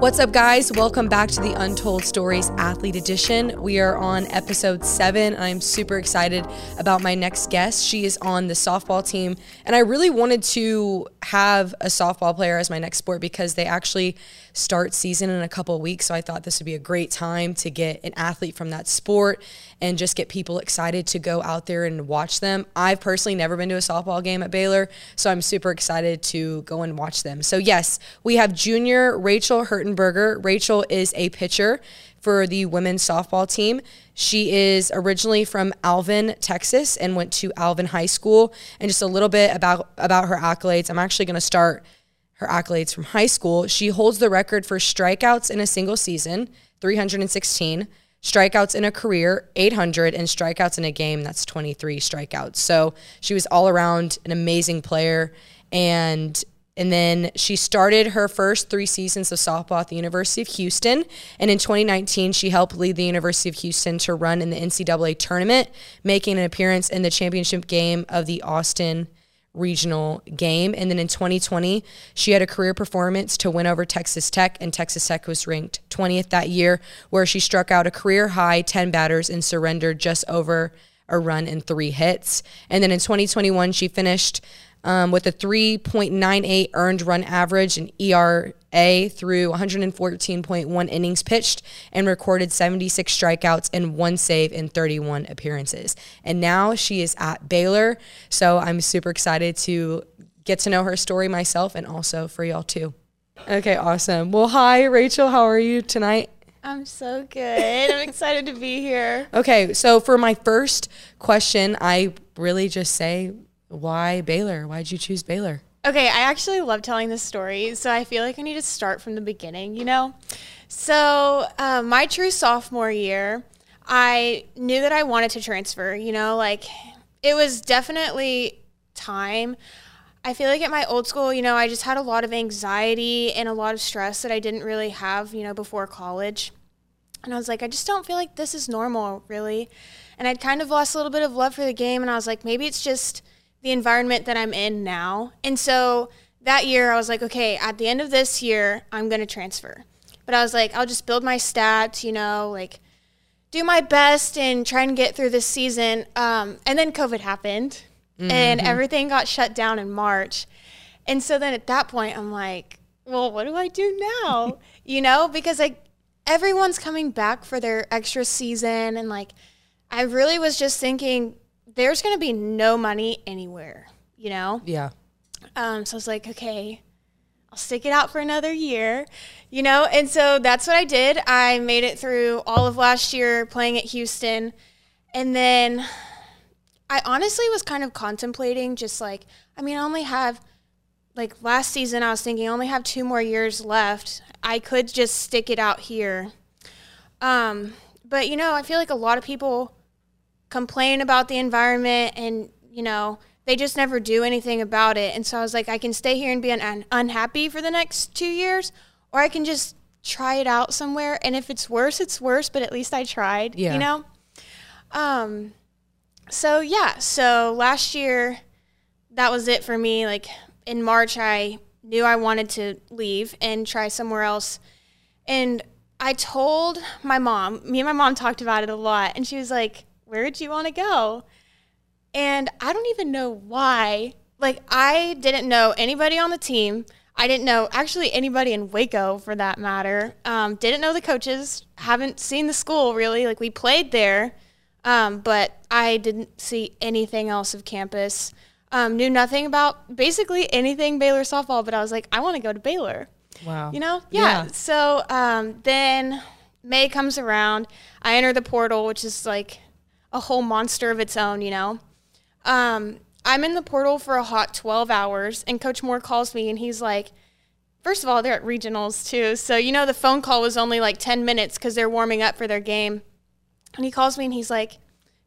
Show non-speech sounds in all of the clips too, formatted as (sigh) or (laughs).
What's up, guys? Welcome back to the Untold Stories Athlete Edition. We are on episode seven. I'm super excited about my next guest. She is on the softball team, and I really wanted to have a softball player as my next sport because they actually start season in a couple weeks. So I thought this would be a great time to get an athlete from that sport and just get people excited to go out there and watch them. I've personally never been to a softball game at Baylor, so I'm super excited to go and watch them. So, yes, we have junior Rachel Hertenberger. Rachel is a pitcher for the women's softball team. She is originally from Alvin, Texas, and went to Alvin High School. And just a little bit about about her accolades. I'm actually going to start her accolades from high school. She holds the record for strikeouts in a single season, 316, strikeouts in a career, 800, and strikeouts in a game, that's 23 strikeouts. So she was all around an amazing player. And and then she started her first three seasons of softball at the University of Houston. And in 2019, she helped lead the University of Houston to run in the NCAA tournament, making an appearance in the championship game of the Austin regional game. And then in 2020, she had a career performance to win over Texas Tech, and Texas Tech was ranked 20th that year, where she struck out a career high 10 batters and surrendered just over a run and three hits. And then in 2021, she finished um, with a 3.98 earned run average and ERA through 114.1 innings pitched and recorded 76 strikeouts and one save in 31 appearances. And now she is at Baylor. So I'm super excited to get to know her story myself and also for y'all too. Okay, awesome. Well, hi, Rachel. How are you tonight? I'm so good. I'm excited to be here. Okay, so for my first question, I really just say why Baylor? Why'd you choose Baylor? Okay, I actually love telling this story, so I feel like I need to start from the beginning, you know? So, uh, my true sophomore year, I knew that I wanted to transfer, you know, like it was definitely time. I feel like at my old school, you know, I just had a lot of anxiety and a lot of stress that I didn't really have, you know, before college. And I was like, I just don't feel like this is normal, really. And I'd kind of lost a little bit of love for the game, and I was like, maybe it's just the environment that I'm in now. And so that year, I was like, okay, at the end of this year, I'm going to transfer. But I was like, I'll just build my stats, you know, like do my best and try and get through this season. Um, and then COVID happened mm-hmm. and everything got shut down in March. And so then at that point, I'm like, well, what do I do now? (laughs) you know, because like everyone's coming back for their extra season. And like, I really was just thinking, there's going to be no money anywhere, you know? Yeah. Um, so I was like, okay, I'll stick it out for another year, you know? And so that's what I did. I made it through all of last year playing at Houston. And then I honestly was kind of contemplating just like, I mean, I only have, like last season, I was thinking I only have two more years left. I could just stick it out here. Um, but, you know, I feel like a lot of people complain about the environment and, you know, they just never do anything about it. And so I was like, I can stay here and be un- unhappy for the next two years, or I can just try it out somewhere. And if it's worse, it's worse, but at least I tried, yeah. you know? Um, so yeah, so last year, that was it for me. Like in March, I knew I wanted to leave and try somewhere else. And I told my mom, me and my mom talked about it a lot, and she was like, where did you want to go? And I don't even know why. Like, I didn't know anybody on the team. I didn't know actually anybody in Waco for that matter. Um, didn't know the coaches. Haven't seen the school really. Like, we played there, um, but I didn't see anything else of campus. Um, knew nothing about basically anything Baylor softball, but I was like, I want to go to Baylor. Wow. You know? Yeah. yeah. So um, then May comes around. I enter the portal, which is like a whole monster of its own, you know. Um, I'm in the portal for a hot 12 hours, and Coach Moore calls me, and he's like, first of all, they're at regionals too. So, you know, the phone call was only like 10 minutes because they're warming up for their game. And he calls me, and he's like,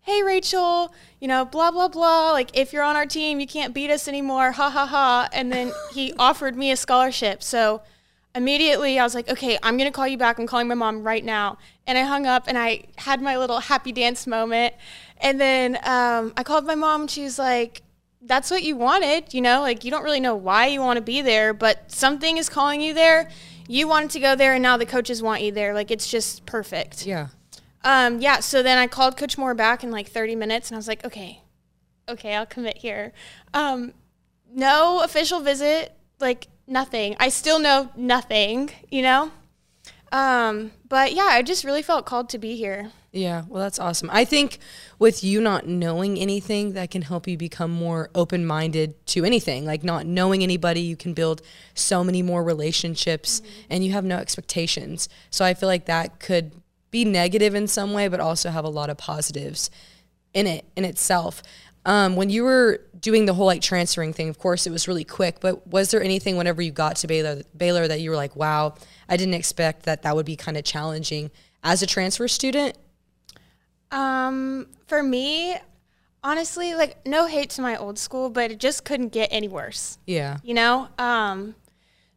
hey, Rachel, you know, blah, blah, blah. Like, if you're on our team, you can't beat us anymore. Ha, ha, ha. And then he (laughs) offered me a scholarship. So, immediately I was like, okay, I'm going to call you back. I'm calling my mom right now. And I hung up and I had my little happy dance moment. And then um, I called my mom and she was like, that's what you wanted, you know, like you don't really know why you want to be there, but something is calling you there. you wanted to go there and now the coaches want you there. Like it's just perfect. Yeah. Um, yeah, so then I called Coach Moore back in like 30 minutes and I was like, okay, okay, I'll commit here. Um, no official visit, like nothing. I still know nothing, you know? Um, but yeah, I just really felt called to be here. Yeah, well, that's awesome. I think with you not knowing anything, that can help you become more open minded to anything. Like not knowing anybody, you can build so many more relationships mm-hmm. and you have no expectations. So I feel like that could be negative in some way, but also have a lot of positives in it in itself. Um, when you were doing the whole like transferring thing, of course it was really quick. But was there anything whenever you got to Baylor, Baylor that you were like, "Wow, I didn't expect that that would be kind of challenging as a transfer student"? Um, for me, honestly, like no hate to my old school, but it just couldn't get any worse. Yeah. You know? Um,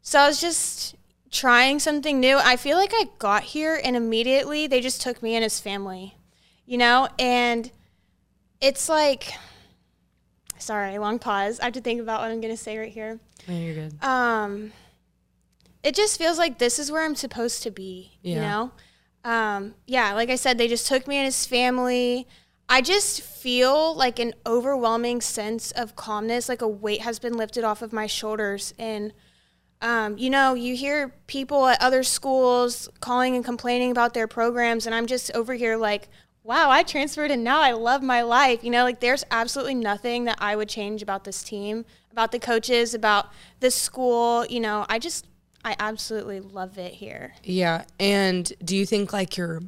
so I was just trying something new. I feel like I got here and immediately they just took me in as family. You know? And it's like sorry, long pause. I have to think about what I'm gonna say right here. No, you're good. Um it just feels like this is where I'm supposed to be, yeah. you know? um, yeah, like I said, they just took me and his family. I just feel like an overwhelming sense of calmness, like a weight has been lifted off of my shoulders. And, um, you know, you hear people at other schools calling and complaining about their programs, and I'm just over here like, wow, I transferred and now I love my life. You know, like there's absolutely nothing that I would change about this team, about the coaches, about this school. You know, I just I absolutely love it here. Yeah. And do you think like your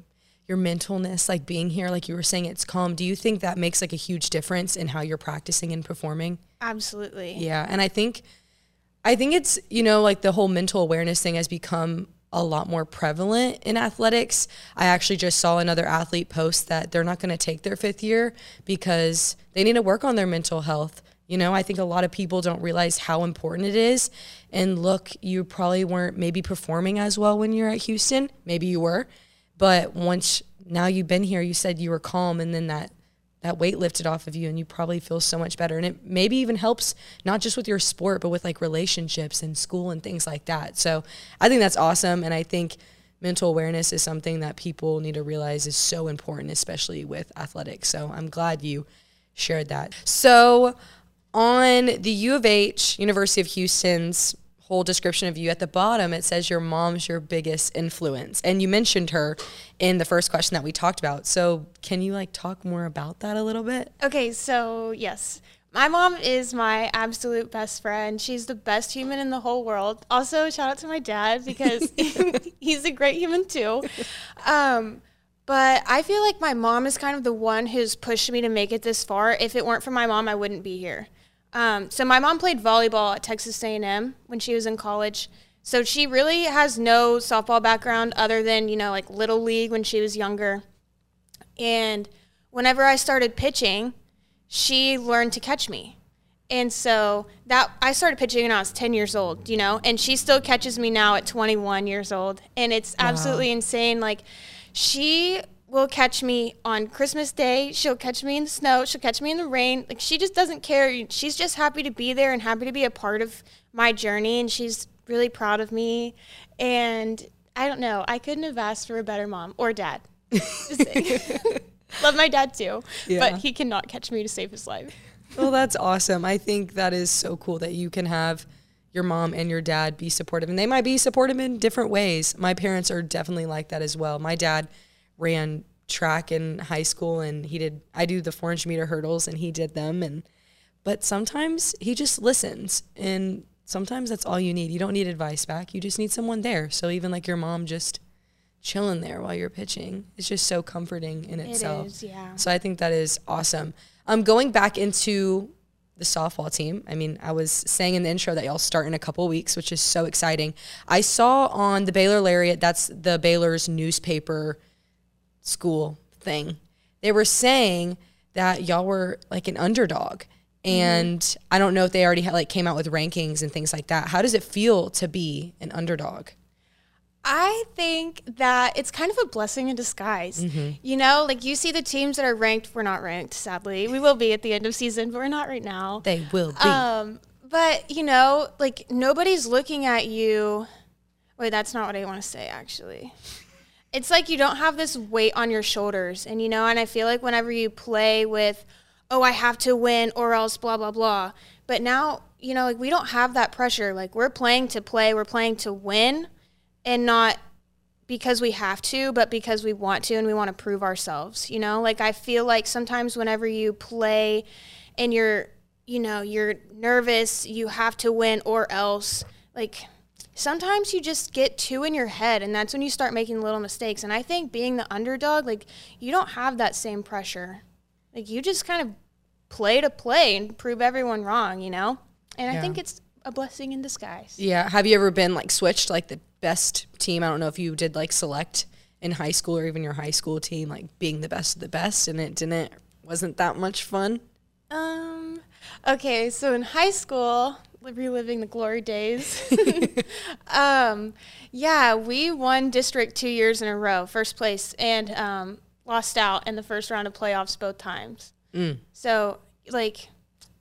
your mentalness, like being here, like you were saying, it's calm. Do you think that makes like a huge difference in how you're practicing and performing? Absolutely. Yeah. And I think I think it's, you know, like the whole mental awareness thing has become a lot more prevalent in athletics. I actually just saw another athlete post that they're not going to take their fifth year because they need to work on their mental health. You know, I think a lot of people don't realize how important it is. And look, you probably weren't maybe performing as well when you're at Houston. Maybe you were. But once now you've been here, you said you were calm and then that that weight lifted off of you and you probably feel so much better. And it maybe even helps not just with your sport, but with like relationships and school and things like that. So I think that's awesome. And I think mental awareness is something that people need to realize is so important, especially with athletics. So I'm glad you shared that. So on the U of H, University of Houston's whole description of you at the bottom, it says your mom's your biggest influence. And you mentioned her in the first question that we talked about. So can you like talk more about that a little bit? Okay, so yes. My mom is my absolute best friend. She's the best human in the whole world. Also, shout out to my dad because (laughs) (laughs) he's a great human too. Um, but I feel like my mom is kind of the one who's pushed me to make it this far. If it weren't for my mom, I wouldn't be here. Um, so my mom played volleyball at Texas A&M when she was in college. So she really has no softball background other than, you know, like little league when she was younger. And whenever I started pitching, she learned to catch me. And so that I started pitching when I was 10 years old, you know, and she still catches me now at 21 years old. And it's absolutely wow. insane. Like she will catch me on Christmas Day. She'll catch me in the snow. She'll catch me in the rain. Like she just doesn't care. She's just happy to be there and happy to be a part of my journey. And she's really proud of me. And I don't know. I couldn't have asked for a better mom or dad. (laughs) Love my dad too, yeah. but he cannot catch me to save his life. Well, that's awesome. I think that is so cool that you can have your mom and your dad be supportive. And they might be supportive in different ways. My parents are definitely like that as well. My dad ran track in high school and he did I do the 400 meter hurdles and he did them and but sometimes he just listens and sometimes that's all you need. You don't need advice back. You just need someone there. So even like your mom just chilling there while you're pitching it's just so comforting in itself. It is, yeah. So I think that is awesome. Um going back into the softball team. I mean, I was saying in the intro that y'all start in a couple weeks, which is so exciting. I saw on the Baylor Lariat, that's the Baylor's newspaper school thing. They were saying that y'all were like an underdog. And mm-hmm. I don't know if they already had, like came out with rankings and things like that. How does it feel to be an underdog? I think that it's kind of a blessing in disguise. Mm-hmm. You know, like you see the teams that are ranked, we're not ranked, sadly. We will be at the end of season, but we're not right now. They will be. Um, but, you know, like nobody's looking at you. Wait, that's not what I want to say actually. It's like you don't have this weight on your shoulders. And you know, and I feel like whenever you play with, oh, I have to win or else blah, blah, blah. But now, you know, like we don't have that pressure. Like we're playing to play, we're playing to win and not because we have to, but because we want to and we want to prove ourselves, you know? Like I feel like sometimes whenever you play and you're, you know, you're nervous, you have to win or else like sometimes you just get too in your head and that's when you start making little mistakes. And I think being the underdog, like you don't have that same pressure. Like you just kind of play to play and prove everyone wrong, you know? And Yeah. I think it's a blessing in disguise. Yeah. Have you ever been like switched like the best team? I don't know if you did like select in high school or even your high school team, like being the best of the best and it didn't wasn't that much fun. Um. Okay, so in high school, reliving the glory days. (laughs) (laughs) um, yeah, we won district two years in a row, first place, and um, lost out in the first round of playoffs both times. So, like,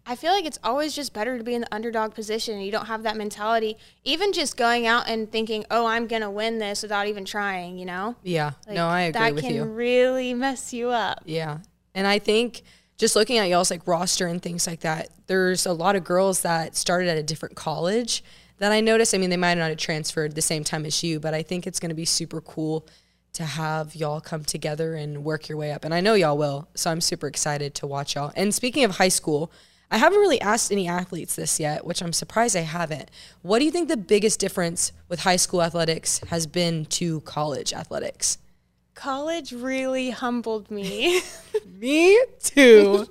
I feel like it's always just better to be in the underdog position. You don't have that mentality, even just going out and thinking, "Oh, I'm gonna win this" without even trying. You know? Yeah. Like, no, I agree with you. that can really mess you up. Yeah. And I think just looking at y'all's like roster and things like that, there's a lot of girls that started at a different college that I noticed. I mean, they might not have transferred the same time as you, but I think it's going to be super cool to have y'all come together and work your way up. And I know y'all will. So I'm super excited to watch y'all. And speaking of high school, I haven't really asked any athletes this yet, which I'm surprised I haven't. What do you think the biggest difference with high school athletics has been to college athletics? College really humbled me. (laughs) Me too.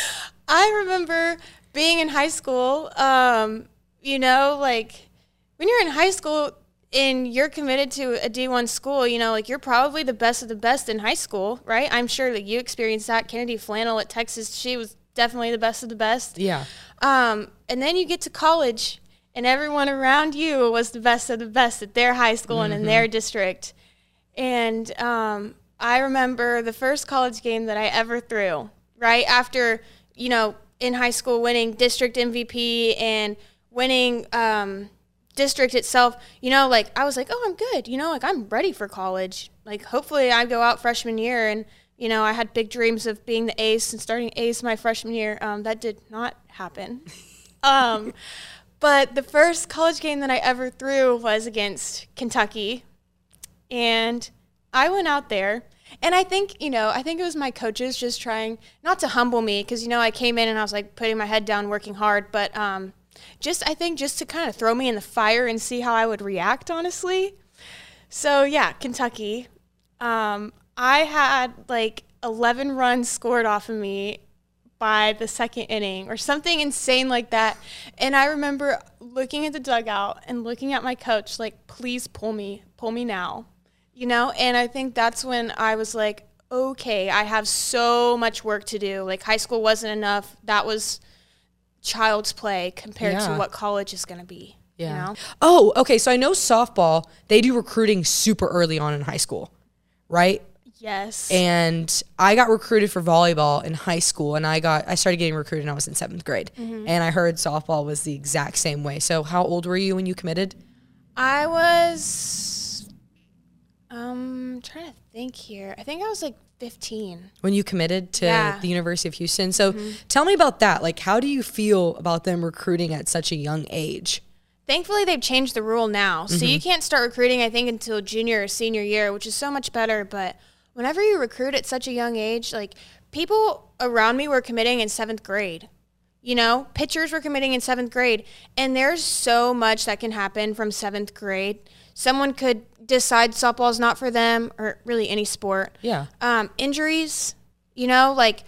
(laughs) I remember being in high school, um, you know, like when you're in high school and you're committed to a D1 school, you know, like you're probably the best of the best in high school, right? I'm sure that you experienced that. Kennedy Flannel at Texas, she was definitely the best of the best. yeah. Um, and then you get to college, and everyone around you was the best of the best at their high school and in their district. And um, I remember the first college game that I ever threw, right after, you know, in high school winning district MVP and winning um, district itself, you know, like I was like, oh, I'm good. You know, like I'm ready for college. Like hopefully I go out freshman year and, you know, I had big dreams of being the ace and starting ace my freshman year. Um, that did not happen. (laughs) um, but the first college game that I ever threw was against Kentucky. And I went out there. And I think, you know, I think it was my coaches just trying not to humble me because, you know, I came in and I was like putting my head down, working hard, but um, just, I think, just to kind of throw me in the fire and see how I would react, honestly. So, yeah, Kentucky. Um, I had like 11 runs scored off of me by the second inning or something insane like that. And I remember looking at the dugout and looking at my coach, like, please pull me, pull me now, you know? And I think that's when I was like, okay, I have so much work to do. Like, high school wasn't enough. That was child's play compared Yeah. to what college is going to be. Yeah. You know? Oh, okay. So I know softball, they do recruiting super early on in high school, right? Yes. And I got recruited for volleyball in high school and I got I started getting recruited when I was in 7th grade. Mm-hmm. And I heard softball was the exact same way. So how old were you when you committed? I was um trying to think here. I think I was like 15. When you committed to Yeah. Mm-hmm. the University of Houston. So tell me about that. Like how do you feel about them recruiting at such a young age? Thankfully, they've changed the rule now. So you can't start recruiting, I think, until junior or senior year, which is so much better. But whenever you recruit at such a young age, like people around me were committing in seventh grade. You know, pitchers were committing in seventh grade. And there's so much that can happen from seventh grade. Someone could decide softball's not for them, or really any sport. Yeah. um, injuries, you know, like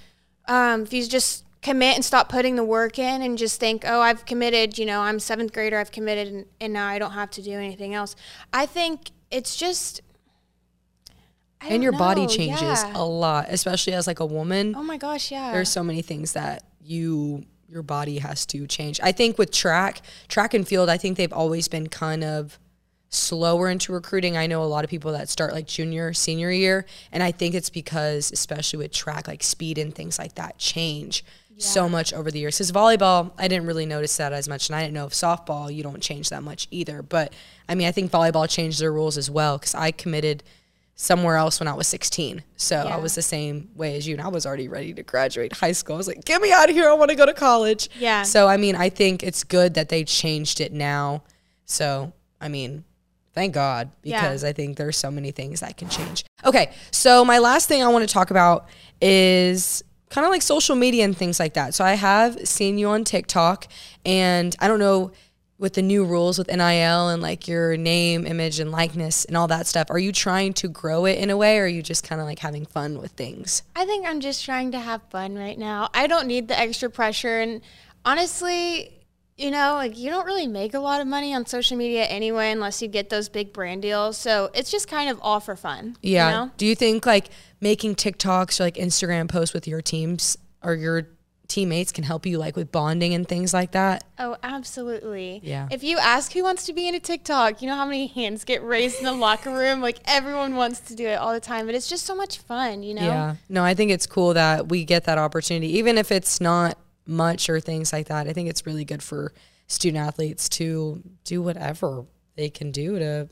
um, if you just commit and stop putting the work in and just think, oh, I've committed, you know, I'm seventh grader, I've committed, and, and now I don't have to do anything else. I think it's just. And your body changes yeah. a lot, especially as like a woman. Oh my gosh, yeah. there's so many things that you your body has to change. I think with track, track and field, I think they've always been kind of slower into recruiting. I know a lot of people that start like junior, senior year, and I think it's because especially with track like speed and things like that change so much over the years. Cuz volleyball, I didn't really notice that as much and I didn't know if softball you don't change that much either. But I mean, I think volleyball changed their rules as well cuz I committed somewhere else when I was 16. So I was the same way as you and I was already ready to graduate high school. I was like, "Get me out of here. I want to go to college." Yeah. So I mean, I think it's good that they changed it now. So, I mean, thank God Yeah. because I think there's so many things that can change. Okay, so my last thing I want to talk about is kind of like social media and things like that. So I have seen you on TikTok and I don't know with the new rules with NIL and like your name, image and likeness and all that stuff, are you trying to grow it in a way or are you just kind of like having fun with things? I think I'm just trying to have fun right now. I don't need the extra pressure. And honestly, you know, like you don't really make a lot of money on social media anyway, unless you get those big brand deals. So it's just kind of all for fun. Yeah. You know? Do you think like making TikToks or like Instagram posts with your teams or your teammates can help you like with bonding and things like that? Oh, absolutely. Yeah. If you ask who wants to be in a TikTok, you know how many hands get raised in the locker room? Like everyone wants to do it all the time, but it's just so much fun, you know? Yeah. No, I think it's cool that we get that opportunity, even if it's not much or things like that. I think it's really good for student athletes to do whatever they can do to,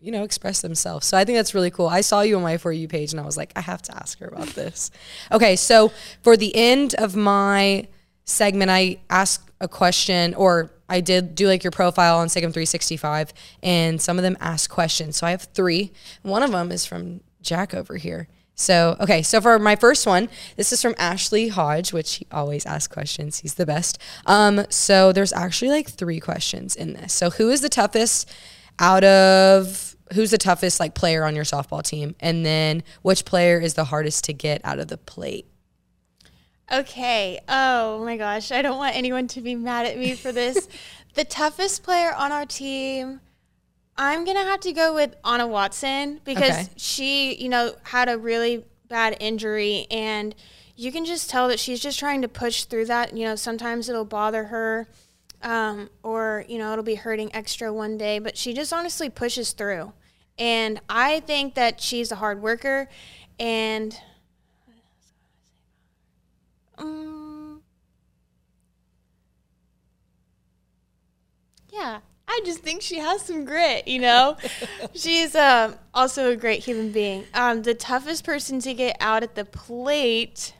you know, express themselves. So I think that's really cool. I saw you on my For You page and I was like, I have to ask her about this. Okay. So for the end of my segment, I ask a question or I did do like your profile on SicEm 365 and some of them ask questions. So I have three. One of them is from Jack over here. So, okay, so for my first one, this is from Ashley Hodge, which he always asks questions. He's the best. Um, so there's actually like three questions in this. So who is the toughest out of who's the toughest like player on your softball team? And then which player is the hardest to get out of the plate? Okay. Oh my gosh. I don't want anyone to be mad at me for this. (laughs) the toughest player on our team, I'm going to have to go with Anna Watson because Okay. she, you know, had a really bad injury and you can just tell that she's just trying to push through that. You know, sometimes it'll bother her um, or, you know, it'll be hurting extra one day, but she just honestly pushes through. And I think that she's a hard worker and um, yeah, I just think she has some grit, you know? (laughs) She's um, also a great human being. Um, the toughest person to get out at the plate.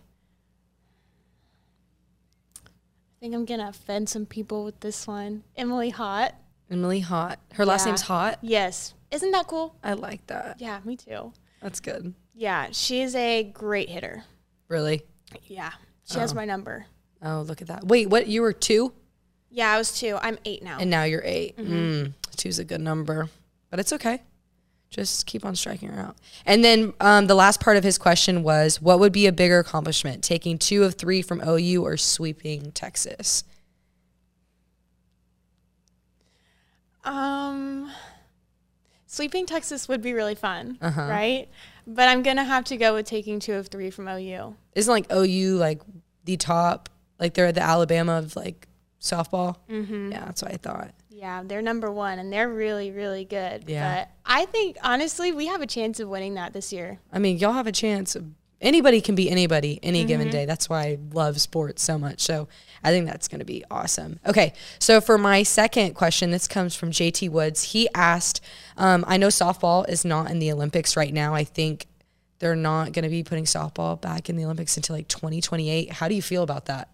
I think I'm going to offend some people with this one. Emily Hott. Emily Hot. Her last Yeah. name's Hot. Yes. Isn't that cool? I like that. Yeah, me too. That's good. Yeah, she's a great hitter. Really? Yeah, she has my number. Oh, look at that. Wait, what? You were two? Yeah, I was two. I'm eight now. And now you're 8 Mm, two's a good number, but it's okay. Just keep on striking her out. And then um, the last part of his question was, what would be a bigger accomplishment, taking two of three from OU or sweeping Texas? Um, sweeping Texas would be really fun, Uh-huh. right? But I'm gonna have to go with taking two of three from OU. Isn't like OU like the top, like they're the Alabama of like softball? Mm-hmm. Yeah, that's what I thought. Yeah, they're number one, and they're really, really good. Yeah. But I think honestly, we have a chance of winning that this year. I mean, y'all have a chance. Anybody can be anybody any given day. That's why I love sports so much. So I think that's going to be awesome. Okay. So for my second question, this comes from JT Woods. He asked, um, I know softball is not in the Olympics right now. I think they're not going to be putting softball back in the Olympics until like 2028. How do you feel about that?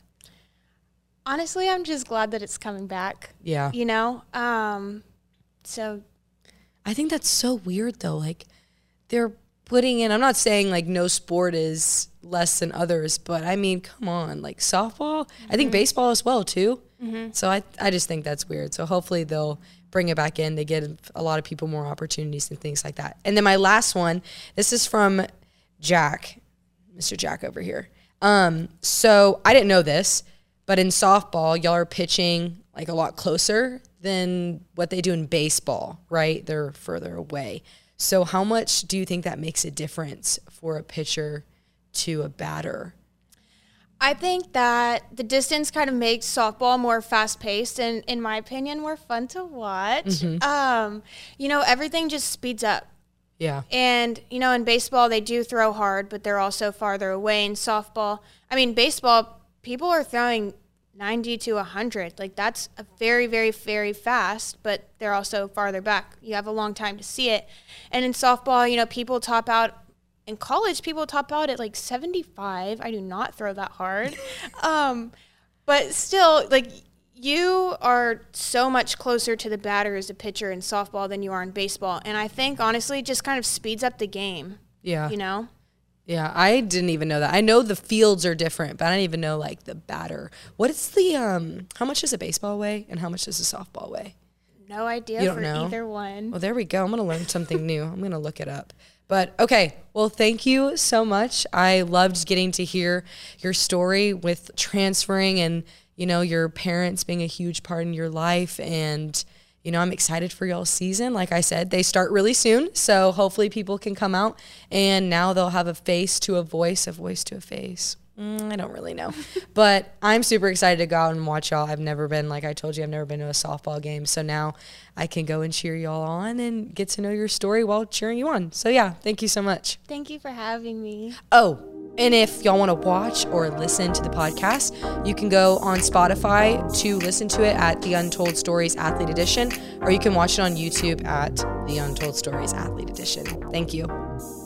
Honestly, I'm just glad that it's coming back. Yeah. You know, um, so I think that's so weird though. Like they're putting in I'm not saying like no sport is less than others, but I mean, come on, like softball. I think baseball as well too. So I I just think that's weird. So hopefully they'll bring it back in. They give a lot of people more opportunities and things like that. And then my last one, this is from Jack, Mr. Jack over here. Um, so I didn't know this, but in softball, y'all are pitching like a lot closer than what they do in baseball, right? They're further away. So how much do you think that makes a difference for a pitcher to a batter? I think that the distance kind of makes softball more fast paced and, in my opinion, more fun to watch. Mm-hmm. Um, you know, everything just speeds up. Yeah. And, you know, in baseball, they do throw hard, but they're also farther away. In softball, I mean, baseball, people are throwing 90 to 100. Like, that's a very, very, very fast, but they're also farther back. You have a long time to see it. And in softball, you know, people top out in college, people top out at like 75. I do not throw that hard. (laughs) um, but still, like, you are so much closer to the batter as a pitcher in softball than you are in baseball. And I think, honestly, it just kind of speeds up the game, Yeah. you know? Yeah, I didn't even know that. I know the fields are different, but I didn't even know like the batter. What is the um how much does a baseball weigh and how much does a softball weigh? No idea You don't for know? either one. Well, there we go. I'm going to learn something new. I'm going to look it up. But okay, well, thank you so much. I loved getting to hear your story with transferring and, you know, your parents being a huge part in your life. And, you know, I'm excited for y'all's season. Like I said, they start really soon. So hopefully people can come out and now they'll have a face to a voice, a voice to a face. Mm, I don't really know. (laughs) but I'm super excited to go out and watch y'all. I've never been, like I told you, I've never been to a softball game. So now I can go and cheer y'all on and get to know your story while cheering you on. So yeah, thank you so much. Thank you for having me. Oh, and if y'all want to watch or listen to the podcast, you can go on Spotify to listen to it at the Untold Stories Athlete Edition, or you can watch it on YouTube at the Untold Stories Athlete Edition. Thank you.